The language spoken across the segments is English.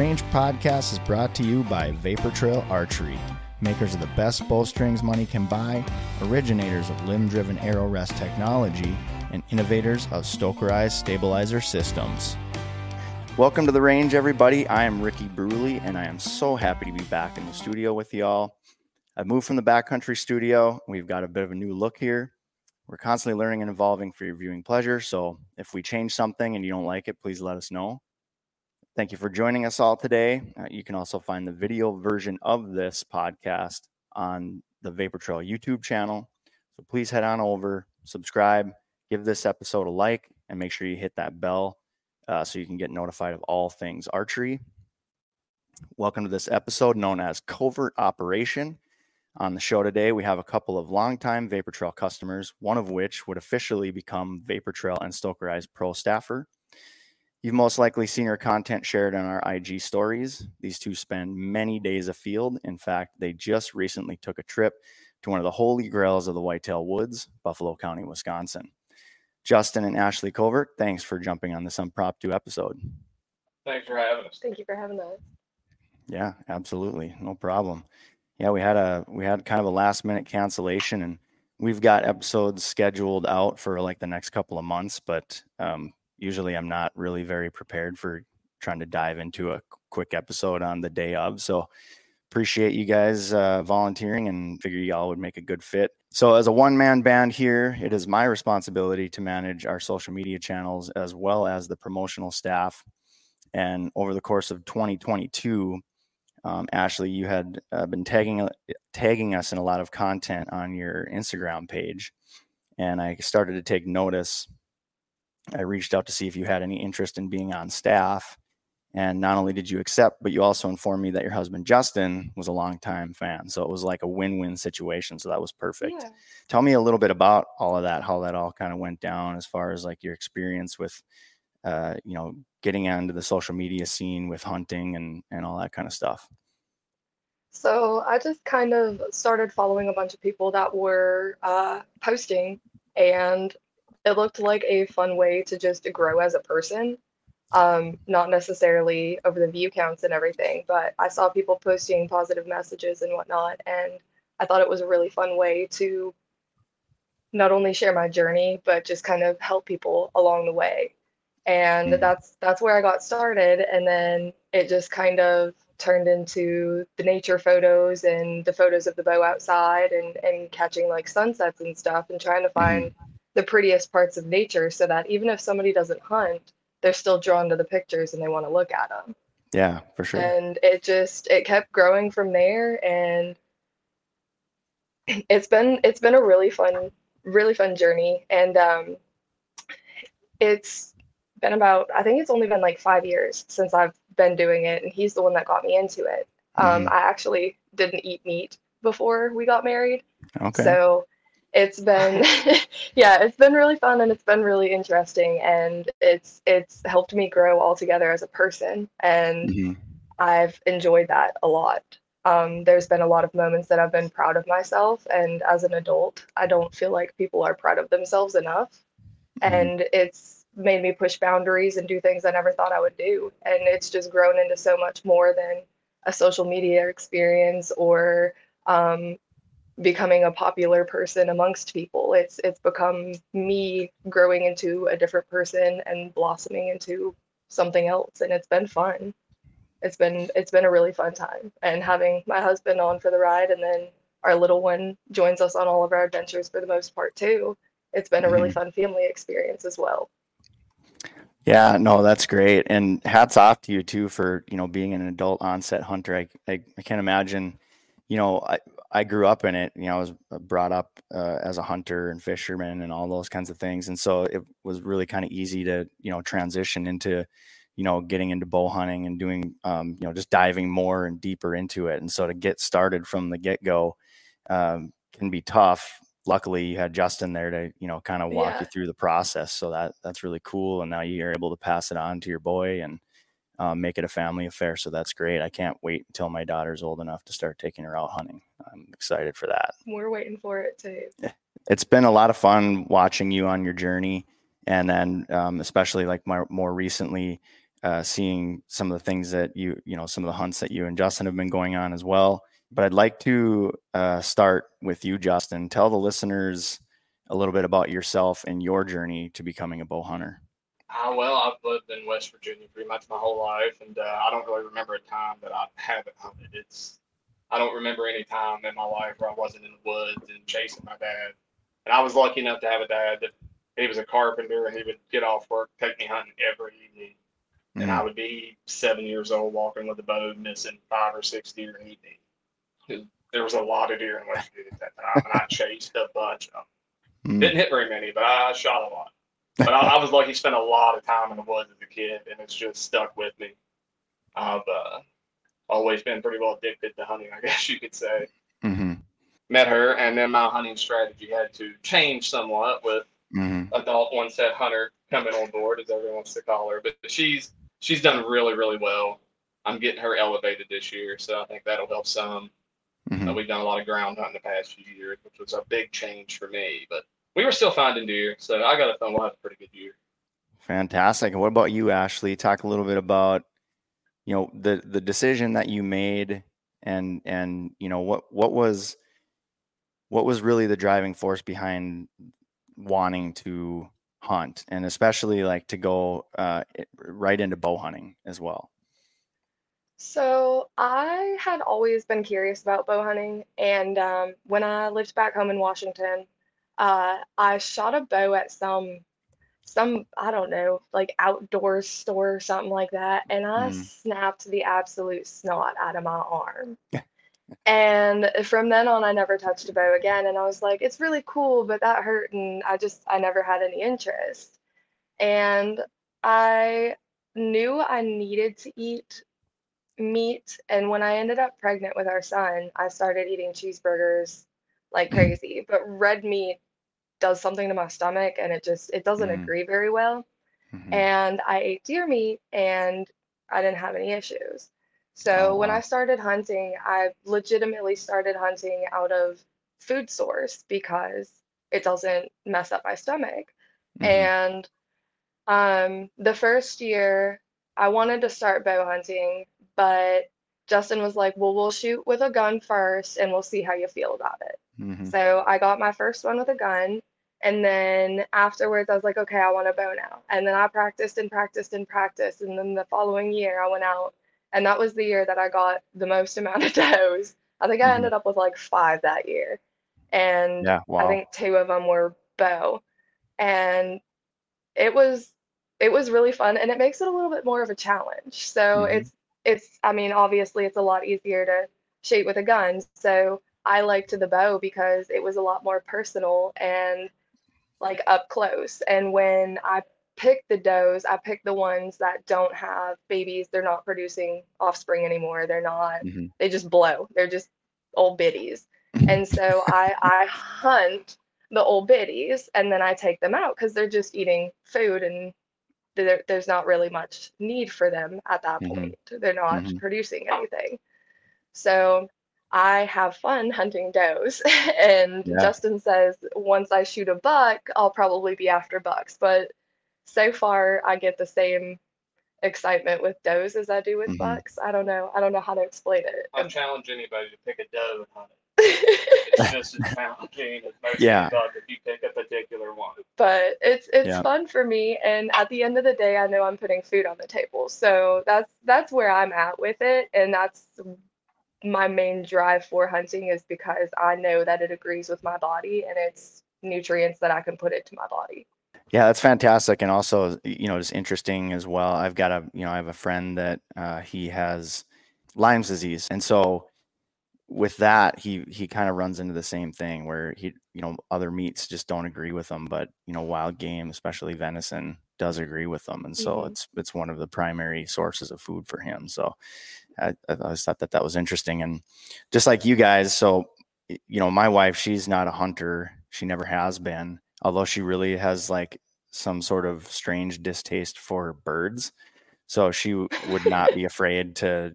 Range Podcast is brought to you by Vapor Trail Archery, makers of the best bowstrings money can buy, originators of limb driven arrow rest technology, and innovators of Stokerized stabilizer systems. Welcome to the range, everybody. I am Ricky Bruley, and I am so happy to be back in the studio with y'all. I've moved from the backcountry studio. We've got a bit of a new look here. We're constantly learning and evolving for your viewing pleasure. So if we change something and you don't like it, please let us know. Thank you for joining us all today. Uh, you can also find the video version of this podcast on the Vapor Trail YouTube channel. So please head on over, subscribe, give this episode a like, and make sure you hit that bell uh, so you can get notified of all things archery. Welcome to this episode known as Covert Operation. On the show today, we have a couple of longtime Vapor Trail customers, one of which would officially become Vapor Trail and Stokerized Pro staffer. You've most likely seen her content shared on our IG stories. These two spend many days afield. In fact, they just recently took a trip to one of the holy grails of the Whitetail Woods, Buffalo County, Wisconsin. Justin and Ashley Covert, thanks for jumping on this impromptu episode. Thanks for having us. Thank you for having us. Yeah, absolutely. No problem. Yeah, we had a we had kind of a last minute cancellation and we've got episodes scheduled out for like the next couple of months, but um, usually I'm not really very prepared for trying to dive into a quick episode on the day of. So appreciate you guys uh, volunteering and figure y'all would make a good fit. So as a one man band here, it is my responsibility to manage our social media channels as well as the promotional staff. And over the course of 2022, um, Ashley, you had uh, been tagging tagging us in a lot of content on your Instagram page, and I started to take notice I reached out to see if you had any interest in being on staff. And not only did you accept, but you also informed me that your husband Justin was a longtime fan. So it was like a win-win situation. So that was perfect. Yeah. Tell me a little bit about all of that, how that all kind of went down as far as like your experience with uh, you know, getting onto the social media scene with hunting and and all that kind of stuff. So I just kind of started following a bunch of people that were uh, posting, and it looked like a fun way to just grow as a person. Um, not necessarily over the view counts and everything, but I saw people posting positive messages and whatnot, and I thought it was a really fun way to not only share my journey, but just kind of help people along the way. And mm-hmm. that's that's where I got started, and then it just kind of turned into the nature photos and the photos of the bow outside and and catching like sunsets and stuff and trying to mm-hmm. find mm-hmm the prettiest parts of nature so that even if somebody doesn't hunt, they're still drawn to the pictures and they want to look at them. Yeah, for sure. And it just it kept growing from there and it's been it's been a really fun really fun journey and um it's been about I think it's only been like 5 years since I've been doing it and he's the one that got me into it. Um mm-hmm. I actually didn't eat meat before we got married. Okay. So it's been yeah it's been really fun and it's been really interesting and it's it's helped me grow altogether as a person and mm-hmm. i've enjoyed that a lot um, there's been a lot of moments that i've been proud of myself and as an adult i don't feel like people are proud of themselves enough mm-hmm. and it's made me push boundaries and do things i never thought i would do and it's just grown into so much more than a social media experience or um, becoming a popular person amongst people. It's it's become me growing into a different person and blossoming into something else and it's been fun. it's been it's been a really fun time. And having my husband on for the ride, and then our little one joins us on all of our adventures for the most part too. It's been a really Mhm. fun family experience as well. Yeah, no, that's great. And hats off to you too for, you know, being an adult onset hunter. I, I, I can't imagine, you know, I, I grew up in it, you know, I was uh, brought up uh, as a hunter and fisherman and all those kinds of things. And so it was really kind of easy to, you know, transition into, you know, getting into bow hunting and doing, um, you know, just diving more and deeper into it. And so to get started from the get go um, can be tough. Luckily, you had Justin there to, you know, kind of walk Yeah. you through the process. So that that's really cool. And now you're able to pass it on to your boy and um, make it a family affair. So that's great. I can't wait until my daughter's old enough to start taking her out hunting. I'm excited for that. We're waiting for it too. It's been a lot of fun watching you on your journey, and then um, especially like my, more recently, uh, seeing some of the things that you you know some of the hunts that you and Justin have been going on as well. But I'd like to uh, start with you, Justin. Tell the listeners a little bit about yourself and your journey to becoming a bow hunter. Uh, well, I've lived in West Virginia pretty much my whole life, and uh, I don't really remember a time that I haven't hunted. It's I don't remember any time in my life where I wasn't in the woods and chasing my dad. And I was lucky enough to have a dad that he was a carpenter and he would get off work, take me hunting every evening. And I would be seven years old walking with a bow, missing five or six deer an evening. There was a lot of deer in West Virginia at that time, and I chased a bunch of them. Mm. Didn't hit very many, but I shot a lot. But I, I was lucky spent a lot of time in the woods as a kid, and it's just stuck with me. I've uh, always been pretty well addicted to hunting, I guess you could say. hmm Met her, and then my hunting strategy had to change somewhat with hmm adult onset hunter coming on board, as everyone wants to call her. But she's she's done really, really well. I'm getting her elevated this year, so I think that'll help some. hmm Uh, we've done a lot of ground hunting the past few years, which was a big change for me. But we were still finding deer, so I got a fun. We'll have a pretty good year. Fantastic. And what about you, Ashley? Talk a little bit about, you know, the the decision that you made and and you know what what was what was really the driving force behind wanting to hunt and especially like to go uh, right into bow hunting as well. So I had always been curious about bow hunting, and um, when I lived back home in Washington, uh, I shot a bow at some some I don't know like outdoor store or something like that, and I Mm. snapped the absolute snot out of my arm. And from then on, I never touched a bow again. And I was like, it's really cool, but that hurt, and I just I never had any interest. And I knew I needed to eat meat. And when I ended up pregnant with our son, I started eating cheeseburgers like crazy. But red meat does something to my stomach and it just it doesn't Mhm. agree very well. Mhm. And I ate deer meat and I didn't have any issues. So Oh, when wow. I started hunting, I legitimately started hunting out of food source because it doesn't mess up my stomach. Mhm. And um, the first year, I wanted to start bow hunting, but Justin was like, "Well, we'll shoot with a gun first, and we'll see how you feel about it." Mhm. So I got my first one with a gun, and then afterwards, I was like, "Okay, I want a bow now." And then I practiced and practiced and practiced, and then the following year, I went out, and that was the year that I got the most amount of does. I think I Mhm. ended up with like five that year, and Yeah, I think two of them were bow, and it was it was really fun, and it makes it a little bit more of a challenge. So Mhm. it's it's I mean, obviously it's a lot easier to shoot with a gun. So I liked the bow because it was a lot more personal and like up close. And when I pick the does, I pick the ones that don't have babies. They're not producing offspring anymore. They're not, Mhm. they just blow. They're just old biddies. And so I I hunt the old biddies and then I take them out because they're just eating food and there's not really much need for them at that Mhm. point. They're not Mhm. producing anything. So I have fun hunting does. and Yeah. Justin says once I shoot a buck, I'll probably be after bucks. But so far, I get the same excitement with does as I do with Mhm. bucks. I don't know. I don't know how to explain it. I challenge anybody to pick a doe and hunt it. it's just as challenging as most Yeah. stuff if you pick a particular one. but it's it's Yeah. fun for me and at the end of the day i know i'm putting food on the table so that's that's where i'm at with it and that's my main drive for hunting is because i know that it agrees with my body and it's nutrients that i can put into my body Yeah, that's fantastic, and also you know just interesting as well. I've got a you know I have a friend that uh, he has Lyme's disease, and so with that he he kind of runs into the same thing where he you know other meats just don't agree with him, but you know wild game, especially venison, does agree with them, and so Mhm. it's it's one of the primary sources of food for him. So I, I always thought that that was interesting, and just like you guys, so you know my wife, she's not a hunter, she never has been although she really has like some sort of strange distaste for birds. So she would not be afraid to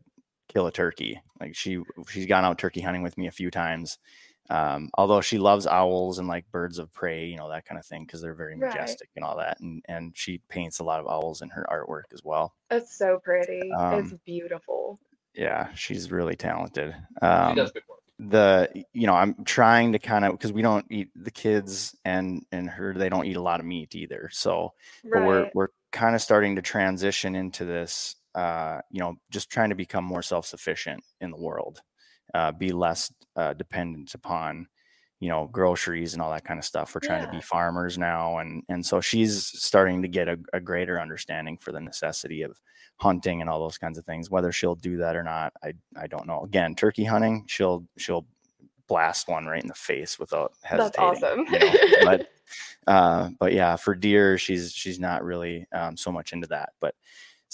kill a turkey. Like she she's gone out turkey hunting with me a few times. Um, although she loves owls and like birds of prey you know that kind of thing because they're very Right. majestic and all that and and she paints a lot of owls in her artwork as well. It's so pretty. It's Um, beautiful yeah she's really talented She um, does good work. the you know i'm trying to kind of because we don't eat the kids and and her they don't eat a lot of meat either so but we're we're kind of starting to transition into this uh you know just trying to become more self-sufficient in the world uh be less uh dependent upon you know groceries and all that kind of stuff we're trying to be farmers now and and so she's starting to get a, a greater understanding for the necessity of hunting and all those kinds of things whether she'll do that or not i i don't know again turkey hunting she'll she'll blast one right in the face without hesitation. That's hesitating awesome. you know? but uh but yeah for deer she's she's not really um so much into that but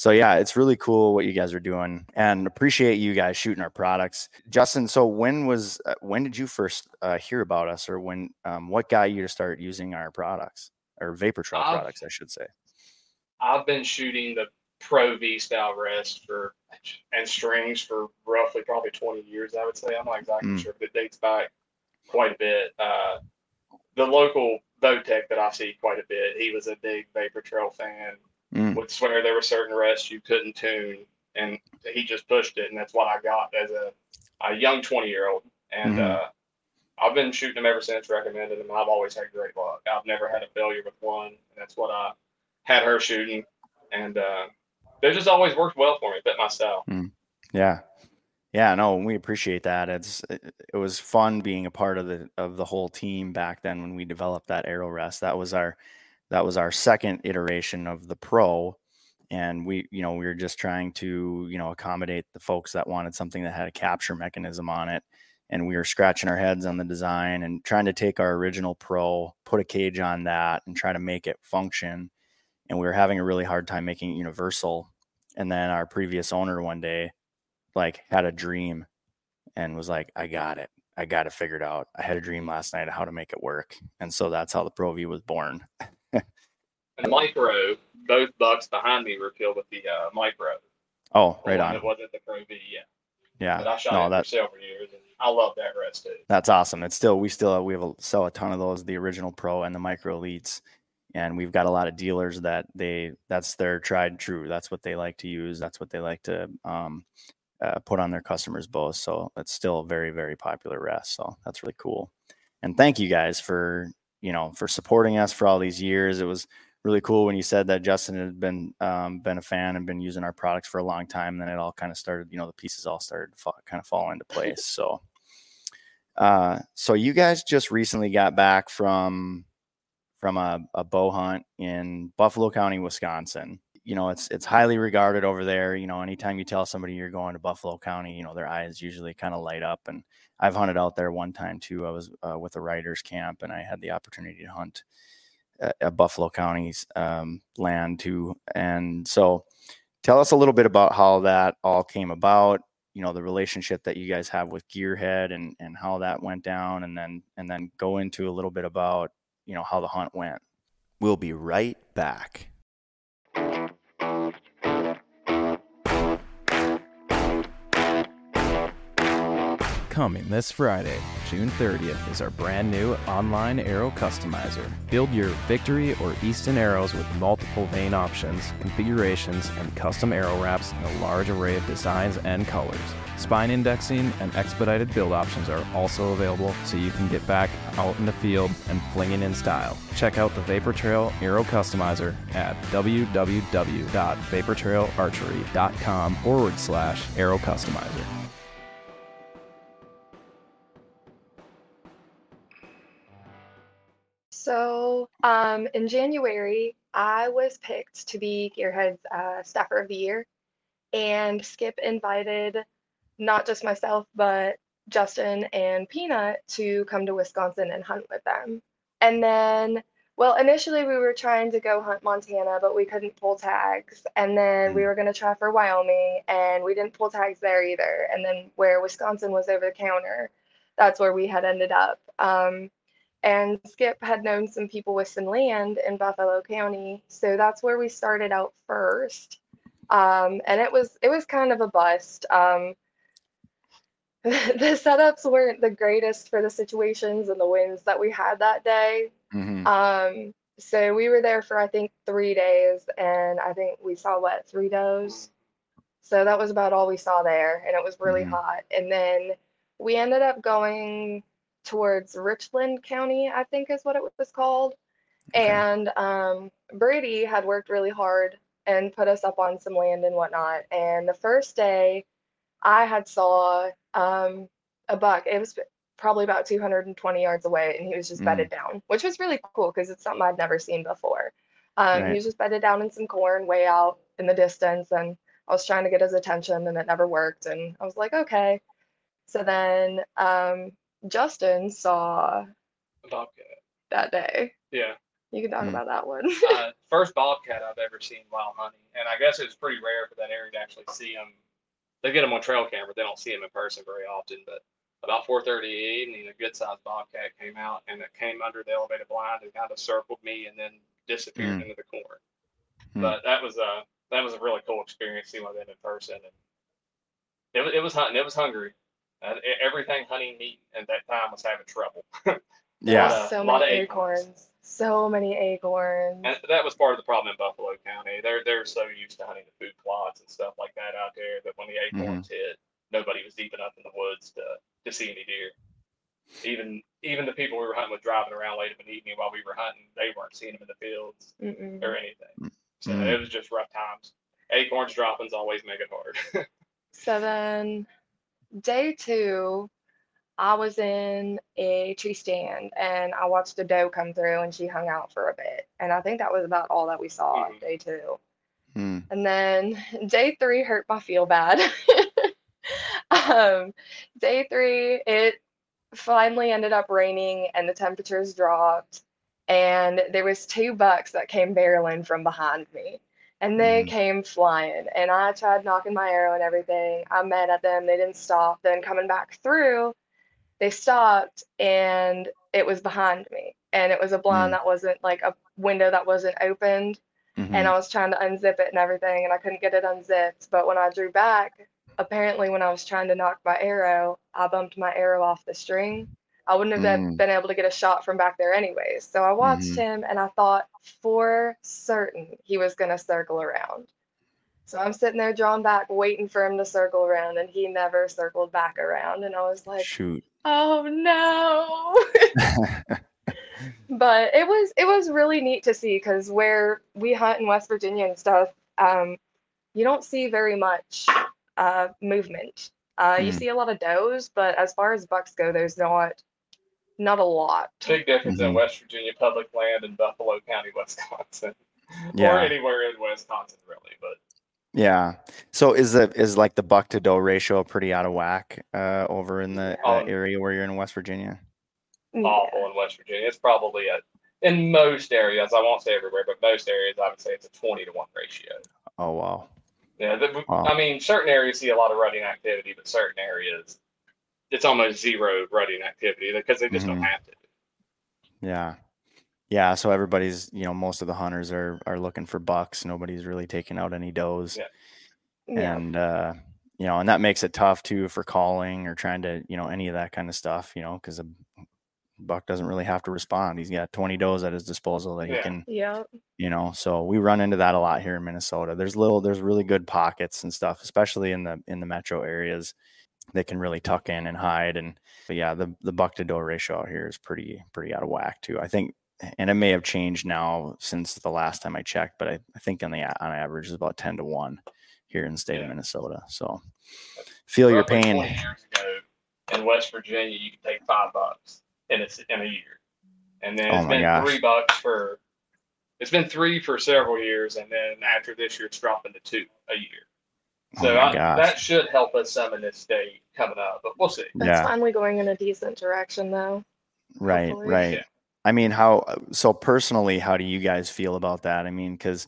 so yeah it's really cool what you guys are doing and appreciate you guys shooting our products justin so when was uh, when did you first uh, hear about us or when um, what got you to start using our products or vapor trail products i should say I've been shooting the Pro V style rest for and strings for roughly probably 20 years. I would say I'm not exactly Mm. sure, but it dates back quite a bit. Uh, the local Bowtech that I see quite a bit, he was a big Vapor Trail fan. Mm. Would swear there were certain rests you couldn't tune, and he just pushed it, and that's what I got as a, a young 20 year old. And Mhm. uh, I've been shooting them ever since. Recommended them. I've always had great luck. I've never had a failure with one, and that's what I had her shooting, and uh, they just always worked well for me. Fit my style. Yeah. Yeah, no, we appreciate that. It's it, it was fun being a part of the of the whole team back then when we developed that arrow rest. That was our that was our second iteration of the pro and we you know we were just trying to you know accommodate the folks that wanted something that had a capture mechanism on it and we were scratching our heads on the design and trying to take our original pro put a cage on that and try to make it function and we were having a really hard time making it universal and then our previous owner one day like had a dream and was like i got it. I got it figured out. I had a dream last night of how to make it work. And so that's how the pro v was born And the micro, both bucks behind me were killed with the uh, micro. oh right on. That wasn't the Pro V. But yeah. I shot no it that for several years, and I love that rest too. that's awesome. It's still we still we have a, sell a ton of those the original pro and the micro elites and we've got a lot of dealers that they that's their tried and true. That's what they like to use. That's what they like to um, uh, put on their customers bows. So it's still a very very popular rest. So that's really cool. And thank you guys for you know for supporting us for all these years. It was really cool when you said that justin had been um, been a fan and been using our products for a long time And then it all kind of started you know the pieces all started fall, kind of fall into place so uh, so you guys just recently got back from from a, a bow hunt in Buffalo County, Wisconsin. You know, it's it's highly regarded over there. You know, anytime you tell somebody you're going to Buffalo County, you know, their eyes usually kind of light up. And I've hunted out there one time too. I was uh, with a writers camp, and I had the opportunity to hunt at, at Buffalo County's um, land too. And so, tell us a little bit about how that all came about you know the relationship that you guys have with gearhead and and how that went down and then and then go into a little bit about you know how the hunt went we'll be right back Coming this Friday, June 30th, is our brand new online arrow customizer. Build your Victory or Easton arrows with multiple vane options, configurations, and custom arrow wraps in a large array of designs and colors. Spine indexing and expedited build options are also available so you can get back out in the field and flinging in style. Check out the Vapor Trail Arrow Customizer at www.vaportrailarchery.com forward slash arrow customizer. So um, in January, I was picked to be Gearhead's uh, Staffer of the Year, and Skip invited not just myself, but Justin and Peanut to come to Wisconsin and hunt with them. And then, well, initially we were trying to go hunt Montana, but we couldn't pull tags. And then we were going to try for Wyoming, and we didn't pull tags there either. And then where Wisconsin was over the counter, that's where we had ended up. Um, and Skip had known some people with some land in Buffalo County, so that's where we started out first. Um, and it was it was kind of a bust. Um, the setups weren't the greatest for the situations and the winds that we had that day. Mm-hmm. Um, so we were there for I think three days, and I think we saw what three does. So that was about all we saw there, and it was really Mhm. hot. And then we ended up going towards Richland County, I think is what it was called. Okay. And um, Brady had worked really hard and put us up on some land and whatnot. And the first day, I had saw um, a buck. It was probably about 220 yards away, and he was just Mm. bedded down, which was really cool because it's something I'd never seen before. Um, Right. He was just bedded down in some corn way out in the distance, and I was trying to get his attention, and it never worked. And I was like, okay. So then um, Justin saw Bobcat. that day. Yeah. You can talk Mm. about that one. uh, first bobcat I've ever seen while hunting, and I guess it's pretty rare for that area to actually see them. They get them on trail camera, they don't see them in person very often. But about 4:30 in the evening, a good-sized bobcat came out, and it came under the elevated blind and kind of circled me, and then disappeared Mm. into the corn. Mm. But that was a that was a really cool experience seeing them in person, and it it was hunting. It was hungry. Uh, everything hunting meat at that time was having trouble. Yeah. lot of- so many acorns. acorns. So many acorns. And that was part of the problem in Buffalo County. They're they're so used to hunting the food plots and stuff like that out there that when the acorns hit, nobody was deep enough in the woods to, to see any deer. Even even the people we were hunting with driving around late in the evening while we were hunting, they weren't seeing them in the fields Mm-mm. or anything. So Mhm. it was just rough times. Acorns droppings always make it hard. So then, day two, I was in a tree stand and I watched a doe come through and she hung out for a bit. And I think that was about all that we saw Mhm. day two. Mm. And then day three hurt my feel bad. um, day three, it finally ended up raining and the temperatures dropped. And there was two bucks that came barreling from behind me. And they Mhm. came flying. And I tried nocking my arrow and everything. I met at them. They didn't stop. Then coming back through, they stopped and it was behind me. And it was a blind Mm. that wasn't like a window that wasn't opened Mhm. and I was trying to unzip it and everything, and I couldn't get it unzipped. But when I drew back, apparently when I was trying to nock my arrow, I bumped my arrow off the string. I wouldn't have been, Mm. been able to get a shot from back there anyways. So I watched Mhm. him and I thought for certain he was going to circle around. So I'm sitting there drawn back, waiting for him to circle around, and he never circled back around. And I was like, Shoot. oh no. but it was it was really neat to see because where we hunt in West Virginia and stuff, um, you don't see very much uh, movement. Uh, You Mm. see a lot of does, but as far as bucks go, there's not not a lot. Big difference in Mhm. West Virginia public land and Buffalo County, Wisconsin, or anywhere in Wisconsin really. But Yeah. So is the is like the buck to doe ratio pretty out of whack uh, over in the uh, Um, area where you're in West Virginia? Yeah. in West Virginia. It's probably a in most areas. I won't say everywhere, but most areas, I would say it's a twenty to one ratio. Oh wow. Yeah, the, Wow. I mean, certain areas see a lot of rutting activity, but certain areas it's almost zero rutting activity because they just Mhm. don't have to. Yeah. Yeah, so everybody's, you know, most of the hunters are are looking for bucks. Nobody's really taking out any does. Yeah. Yeah. And uh you know, and that makes it tough too for calling or trying to, you know, any of that kind of stuff, you know, because a buck doesn't really have to respond. He's got 20 does at his disposal that he Yeah. can, Yeah. you know. So we run into that a lot here in Minnesota. There's little, there's really good pockets and stuff, especially in the in the metro areas. They can really tuck in and hide. And but yeah, the the buck to doe ratio out here is pretty pretty out of whack too. I think, and it may have changed now since the last time I checked, but I, I think on the on average is about 10 to one here in the state Yeah. of Minnesota. So feel your pain. 20 years ago in West Virginia, you could take five bucks in a, s- in a year. And then Oh it's my been gosh. three bucks for, it's been three for several years. And then after this year, it's dropping to two a year. Oh So my I, that should help us some in this state coming up, but we'll see. That's Yeah. finally going in a decent direction though. Right, hopefully. right. Yeah. I mean, how so personally, how do you guys feel about that? I mean, because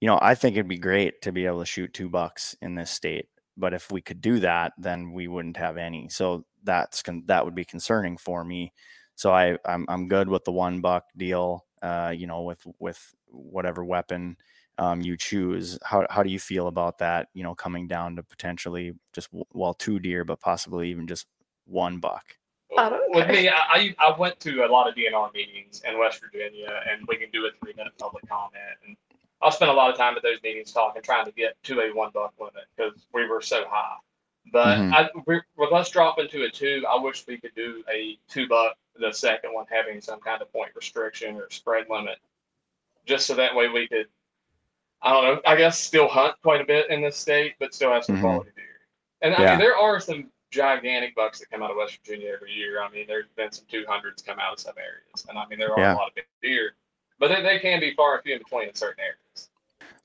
you know, I think it'd be great to be able to shoot two bucks in this state, but if we could do that, then we wouldn't have any. So that's con- that would be concerning for me. So I I'm I'm good with the one buck deal. Uh, you know, with with whatever weapon um, you choose. How how do you feel about that? You know, coming down to potentially just w- well two deer, but possibly even just one buck. With care. me, I, I I went to a lot of DNR meetings in West Virginia, and we can do a three minute public comment. And I'll spend a lot of time at those meetings talking, trying to get to a one buck limit because we were so high. But Mhm. I, we're, with us dropping to a two, I wish we could do a two buck, the second one having some kind of point restriction or spread limit, just so that way we could, I don't know, I guess still hunt quite a bit in this state, but still have some Mhm. quality deer. And I mean, there are some gigantic bucks that come out of West Virginia every year. I mean, there's been some 200s come out of some areas, and I mean, there are Yeah. a lot of big deer, but they, they can be far and few in between in certain areas.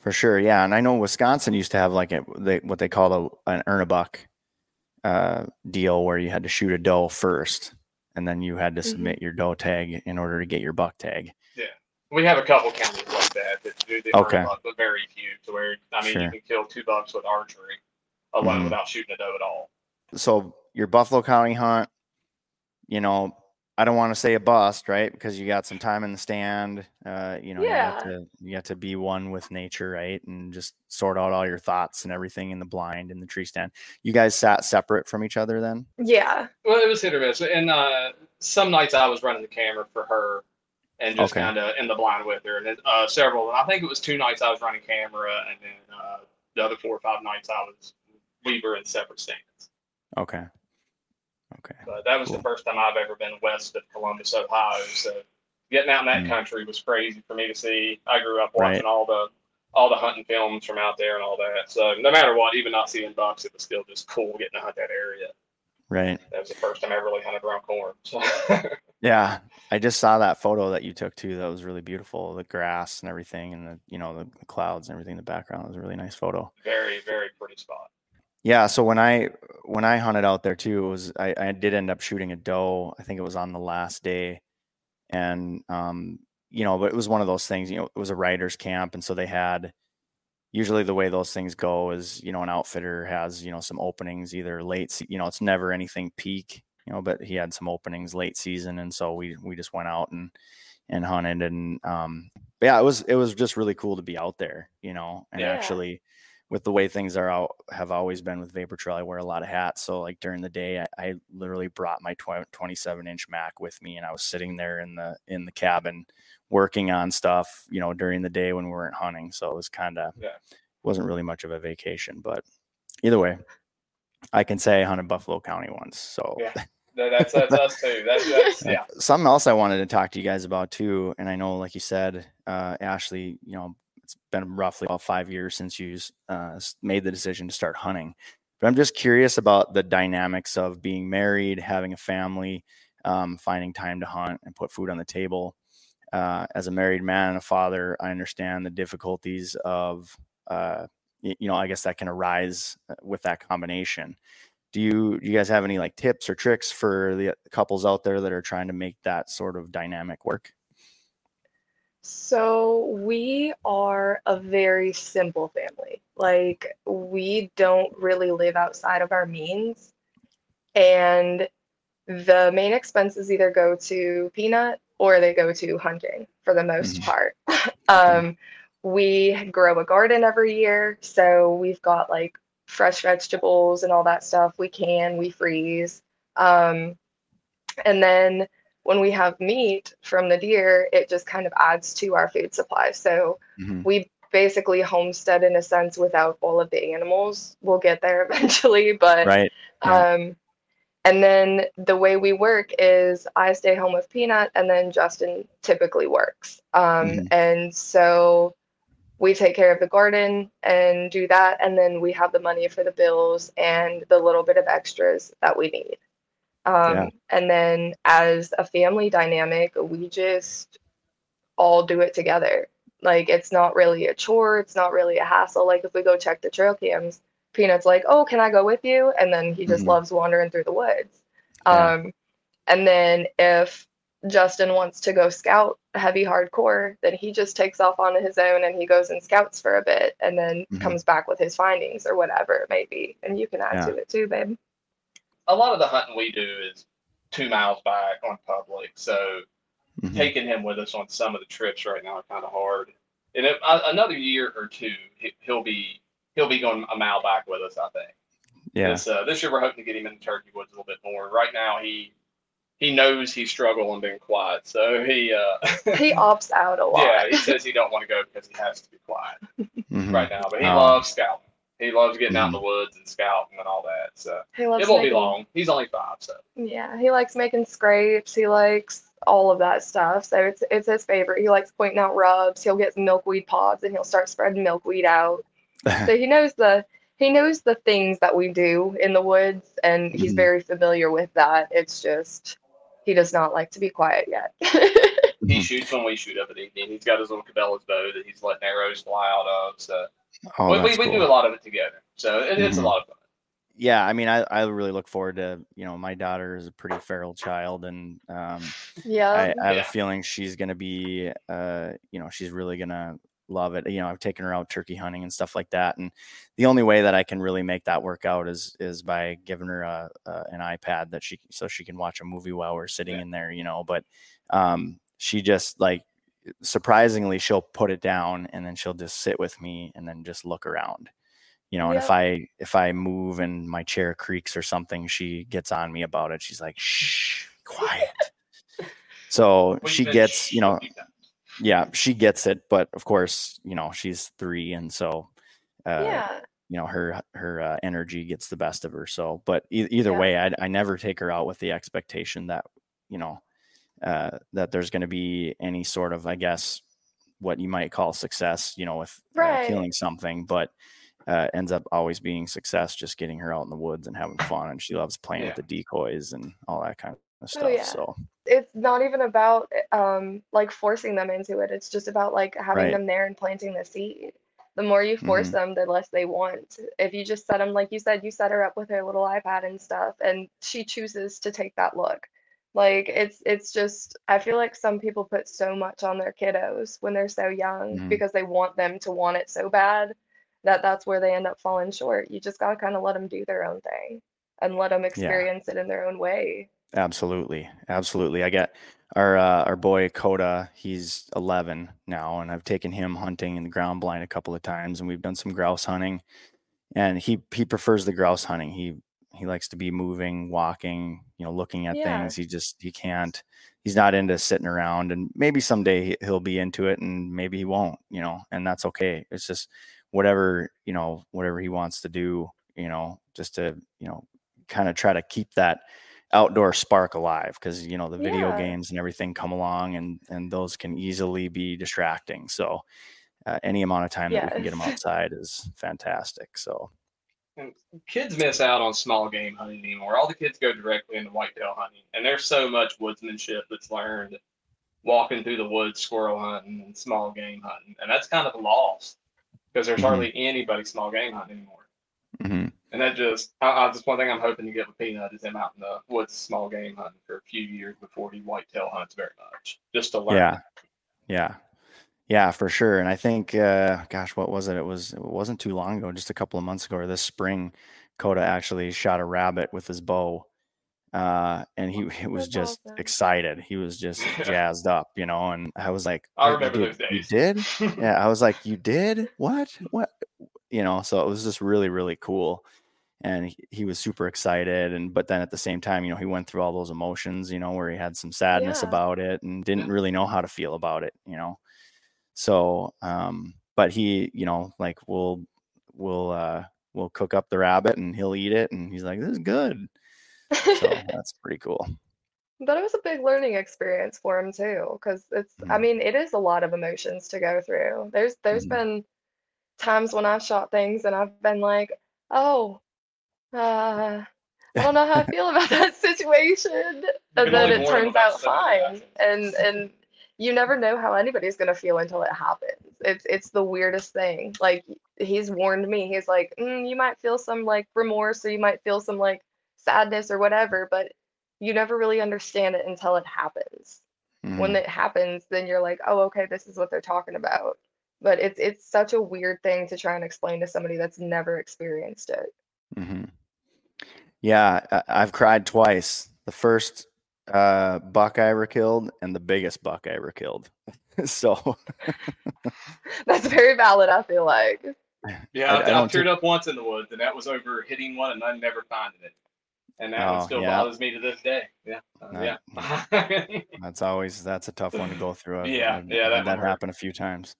For sure, yeah, and I know Wisconsin used to have like a they, what they call a, an earn a buck uh, deal, where you had to shoot a doe first, and then you had to Mhm. submit your doe tag in order to get your buck tag. Yeah, we have a couple counties that that do the Okay. okay. buck, but very few. To where I mean, Sure. you can kill two bucks with archery alone Mhm. without shooting a doe at all. So your Buffalo County hunt, you know, I don't want to say a bust, right? Because you got some time in the stand. Uh, you know, yeah. you have to you got to be one with nature, right? And just sort out all your thoughts and everything in the blind in the tree stand. You guys sat separate from each other then? Yeah. Well, it was hit or miss. And uh, some nights I was running the camera for her and just Okay. kind of in the blind with her. And then, uh, several, and I think it was two nights I was running camera, and then uh, the other four or five nights I was we were in separate stands. Okay. Okay. But that was Cool. the first time I've ever been west of Columbus, Ohio. So getting out in that Mm. country was crazy for me to see. I grew up watching Right. all the all the hunting films from out there and all that. So no matter what, even not seeing bucks, it was still just cool getting to hunt that area. Right. That was the first time I ever really hunted around corn. So Yeah, I just saw that photo that you took too. That was really beautiful. The grass and everything, and the you know the, the clouds and everything in the background. It was a really nice photo. very, very pretty spot. Yeah. So when I when I hunted out there too, it was I, I did end up shooting a doe. I think it was on the last day, and um, you know, but it was one of those things. You know, it was a writers' camp, and so they had. Usually, the way those things go is, you know, an outfitter has, you know, some openings either late, you know, it's never anything peak, you know, but he had some openings late season, and so we we just went out and and hunted, and um, but yeah, it was it was just really cool to be out there, you know, and Yeah. actually with the way things are out have always been with vapor trail i wear a lot of hats so like during the day i, I literally brought my tw- 27 inch mac with me and i was sitting there in the in the cabin working on stuff you know during the day when we weren't hunting so it was kind of Yeah. wasn't really much of a vacation but either way i can say i hunted buffalo county once so Yeah. That's that's us too. That's, that's yeah. something else I wanted to talk to you guys about too, and I know, like you said, uh, Ashley, you know, it's been roughly about five years since you uh, made the decision to start hunting. But I'm just curious about the dynamics of being married, having a family, um, finding time to hunt and put food on the table. Uh, as a married man and a father, I understand the difficulties of, uh, you know, I guess that can arise uh, with that combination do you do you guys have any like tips or tricks for the couples out there that are trying to make that sort of dynamic work So we are a very simple family. Like we don't really live outside of our means. And the main expenses either go to peanut or they go to hunting for the most Mhm. part. um, we grow a garden every year, so we've got like fresh vegetables and all that stuff. We can, we freeze. Um, and then when we have meat from the deer, it just kind of adds to our food supply. So mm-hmm. we basically homestead in a sense without all of the animals. We'll get there eventually, but right. Yeah. Um, and then the way we work is I stay home with Peanut, and then Justin typically works. Um, mm-hmm. And so we take care of the garden and do that, and then we have the money for the bills and the little bit of extras that we need. Um, yeah. And then as a family dynamic, we just all do it together. Like it's not really a chore, it's not really a hassle. Like if we go check the trail cams, Peanut's like, "Oh, can I go with you?" And then he just mm-hmm. loves wandering through the woods. Yeah. Um, and then if Justin wants to go scout heavy hardcore, then he just takes off on his own and he goes and scouts for a bit and then mm-hmm. comes back with his findings or whatever it may be. And you can add yeah. to it too, babe. A lot of the hunting we do is two miles back on public, so mm-hmm. taking him with us on some of the trips right now are kind of hard. And if, uh, another year or two, he'll be he'll be going a mile back with us, I think. Yeah. Uh, this year we're hoping to get him in the turkey woods a little bit more. Right now he he knows he's struggling being quiet, so he uh, he opts out a lot. Yeah, he says he don't want to go because he has to be quiet mm-hmm. right now. But he um, loves scouting. He loves getting mm-hmm. out in the mm-hmm. woods and scouting and all that. So it won't making, be long. He's only five, so yeah, he likes making scrapes. He likes all of that stuff. So it's it's his favorite. He likes pointing out rubs. He'll get milkweed pods and he'll start spreading milkweed out so he knows the he knows the things that we do in the woods and he's mm-hmm. very familiar with that. It's just he does not like to be quiet yet. he shoots when we shoot up at evening. He's got his little Cabela's bow that he's letting arrows fly out of. So oh, we, we, cool. we, do a lot of it together. So it, it's mm-hmm. a lot of fun. Yeah, I mean, I, I really look forward to you know my daughter is a pretty feral child, and um, yeah, I, I have yeah. a feeling she's gonna be uh, you know she's really gonna love it. You know, I've taken her out turkey hunting and stuff like that. And the only way that I can really make that work out is is by giving her a, a an iPad that she so she can watch a movie while we're sitting yeah. in there. You know, but um, she just like surprisingly she'll put it down and then she'll just sit with me and then just look around. You know, and if I if I move and my chair creaks or something, she gets on me about it. She's like, "Shh, quiet." so she gets, you know, yeah, she gets it, but of course, you know, she's three, and so uh, yeah, you know, her her uh, energy gets the best of her. So, but e- either yeah. way, I I never take her out with the expectation that you know uh, that there's going to be any sort of, I guess, what you might call success, you know, with uh, killing something, but. Uh, ends up always being success, just getting her out in the woods and having fun. And she loves playing yeah. with the decoys and all that kind of Oh, stuff. Oh, yeah. So it's not even about um like forcing them into it. It's just about like having right. them there and planting the seed. The more you force mm-hmm. them, the less they want. If you just set them, like you said, you set her up with her little iPad and stuff, and she chooses to take that look. Like it's it's just I feel like some people put so much on their kiddos when they're so young mm-hmm. because they want them to want it so bad that that's where they end up falling short. You just gotta kind of let them do their own thing and let them experience yeah. it in their own way. Absolutely, absolutely. I get our uh, our boy Coda. He's 11 now, and I've taken him hunting in the ground blind a couple of times, and we've done some grouse hunting. And he he prefers the grouse hunting. He he likes to be moving, walking, you know, looking at yeah. things. He just he can't. He's not into sitting around. And maybe someday he'll be into it, and maybe he won't. You know, and that's okay. It's just whatever you know, whatever he wants to do. You know, just to you know, kind of try to keep that outdoor spark alive because you know the video yeah. games and everything come along and and those can easily be distracting so uh, any amount of time yes. that we can get them outside is fantastic so and kids miss out on small game hunting anymore all the kids go directly into whitetail hunting and there's so much woodsmanship that's learned walking through the woods squirrel hunting and small game hunting and that's kind of lost because there's mm-hmm. hardly anybody small game hunting anymore mm-hmm. And that just, I, I, just one thing I'm hoping to get with Peanut is him out in the woods, small game hunting for a few years before he whitetail hunts very much, just to learn. Yeah, yeah, yeah, for sure. And I think, uh, gosh, what was it? It was it wasn't too long ago, just a couple of months ago, or this spring, Coda actually shot a rabbit with his bow. Uh, and he, he was That's just awesome. excited. He was just jazzed up, you know. And I was like, I remember those days. You did? yeah. I was like, you did? What? What? you know, so it was just really, really cool. And he, he was super excited. And, but then at the same time, you know, he went through all those emotions, you know, where he had some sadness Yeah. about it and didn't really know how to feel about it, you know. So, um, but he, you know, like we'll, we'll, uh, we'll cook up the rabbit and he'll eat it. And he's like, this is good. So that's pretty cool. But it was a big learning experience for him too, because it's, I Mhm. mean, it is a lot of emotions to go through. There's there's Mhm. been times when I've shot things and I've been like, oh, uh, I don't know how I feel about that situation. And then it turns out fine. And and you never know how anybody's gonna feel until it happens. It's it's the weirdest thing. Like he's warned me. He's like, mm, you might feel some like remorse or you might feel some like sadness or whatever, but you never really understand it until it happens. When Mhm. it happens, then you're like, oh, okay, this is what they're talking about. But it's it's such a weird thing to try and explain to somebody that's never experienced it. hmm Yeah, I, I've cried twice. The first uh, buck I ever killed, and the biggest buck I ever killed. so That's very valid, I feel like. Yeah, I- I, I don't I teared thi- up once in the woods, and that was over hitting one and I never finding it. And that Oh, one still yeah. bothers me to this day. Yeah, uh, No. yeah. that's always that's a tough one to go through. I've- Yeah, I've yeah, that that happened a few times.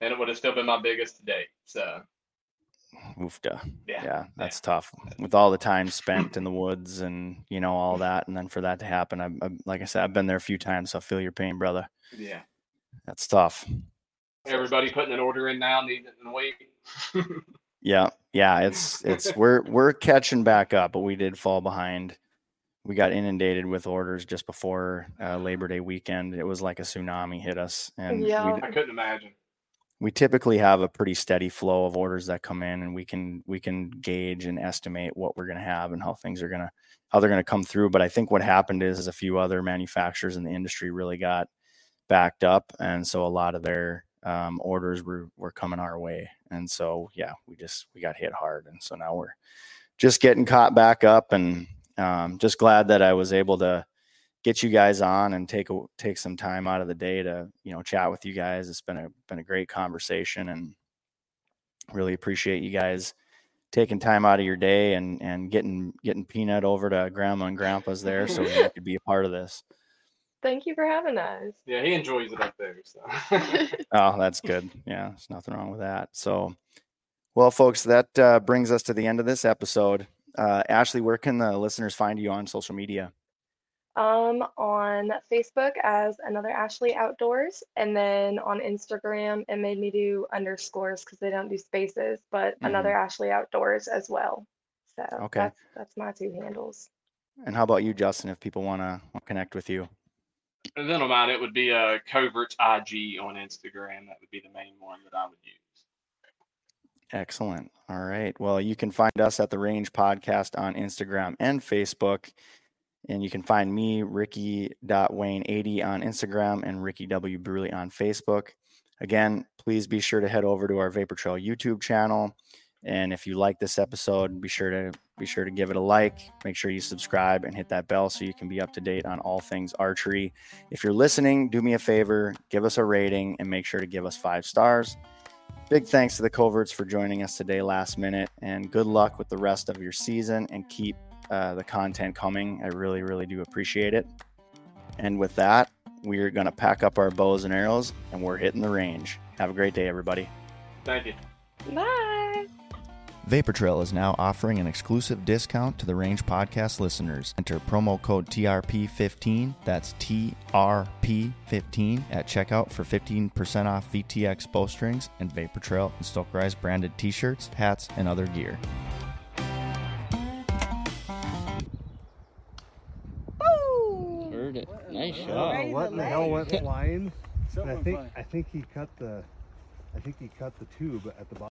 and it would have still been my biggest to date. So Oofda. yeah, Yeah, that's tough. With all the time spent in the woods and you know all that, and then for that to happen, I, I like I said, I've been there a few times, so I feel your pain, brother. yeah. That's tough. Everybody putting an order in now, needing it and waiting. Yeah, yeah, it's it's we're we're catching back up, but we did fall behind. We got inundated with orders just before uh, Labor Day weekend. It was like a tsunami hit us, and Yeah. we I couldn't imagine. We typically have a pretty steady flow of orders that come in, and we can we can gauge and estimate what we're going to have and how things are going to how they're going to come through. But I think what happened is, is a few other manufacturers in the industry really got backed up, and so a lot of their um, orders were were coming our way, and so yeah, we just we got hit hard, and so now we're just getting caught back up, and um, just glad that I was able to get you guys on and take a, take some time out of the day to you know chat with you guys. It's been a been a great conversation, and really appreciate you guys taking time out of your day and and getting getting peanut over to grandma and grandpa's there so you could be a part of this. Thank you for having us. Yeah, he enjoys it up there. So Oh, that's good. Yeah, there's nothing wrong with that. So, well, folks, that uh, brings us to the end of this episode. Uh, Ashley, where can the listeners find you on social media? Um, on Facebook as another Ashley Outdoors, and then on Instagram, it made me do underscores because they don't do spaces, but another Ashley Outdoors as well. So Okay. that's that's my two handles. And how about you, Justin? If people want to connect with you, and then on mine, it would be a covert IG on Instagram. That would be the main one that I would use. Excellent. All right. Well, you can find us at the Range Podcast on Instagram and Facebook. And you can find me, Ricky.Wayne80 on Instagram and Ricky W. Bruley on Facebook. Again, please be sure to head over to our Vapor Trail YouTube channel. And if you like this episode, be sure to be sure to give it a like. Make sure you subscribe and hit that bell so you can be up to date on all things archery. If you're listening, do me a favor, give us a rating and make sure to give us five stars. Big thanks to the Coverts for joining us today last minute, and good luck with the rest of your season and keep uh, the content coming. I really, really do appreciate it. And with that, we're going to pack up our bows and arrows and we're hitting the range. Have a great day, everybody. Thank you. Bye. Vapor Trail is now offering an exclusive discount to the Range Podcast listeners. Enter promo code TRP15, that's TRP15, at checkout for 15% off VTX bowstrings and Vapor Trail and Stokerized branded t shirts, hats, and other gear. Heard it. Nice I shot. don't know what in the hell went flying. And I think I think he cut the I think he cut the tube at the bottom.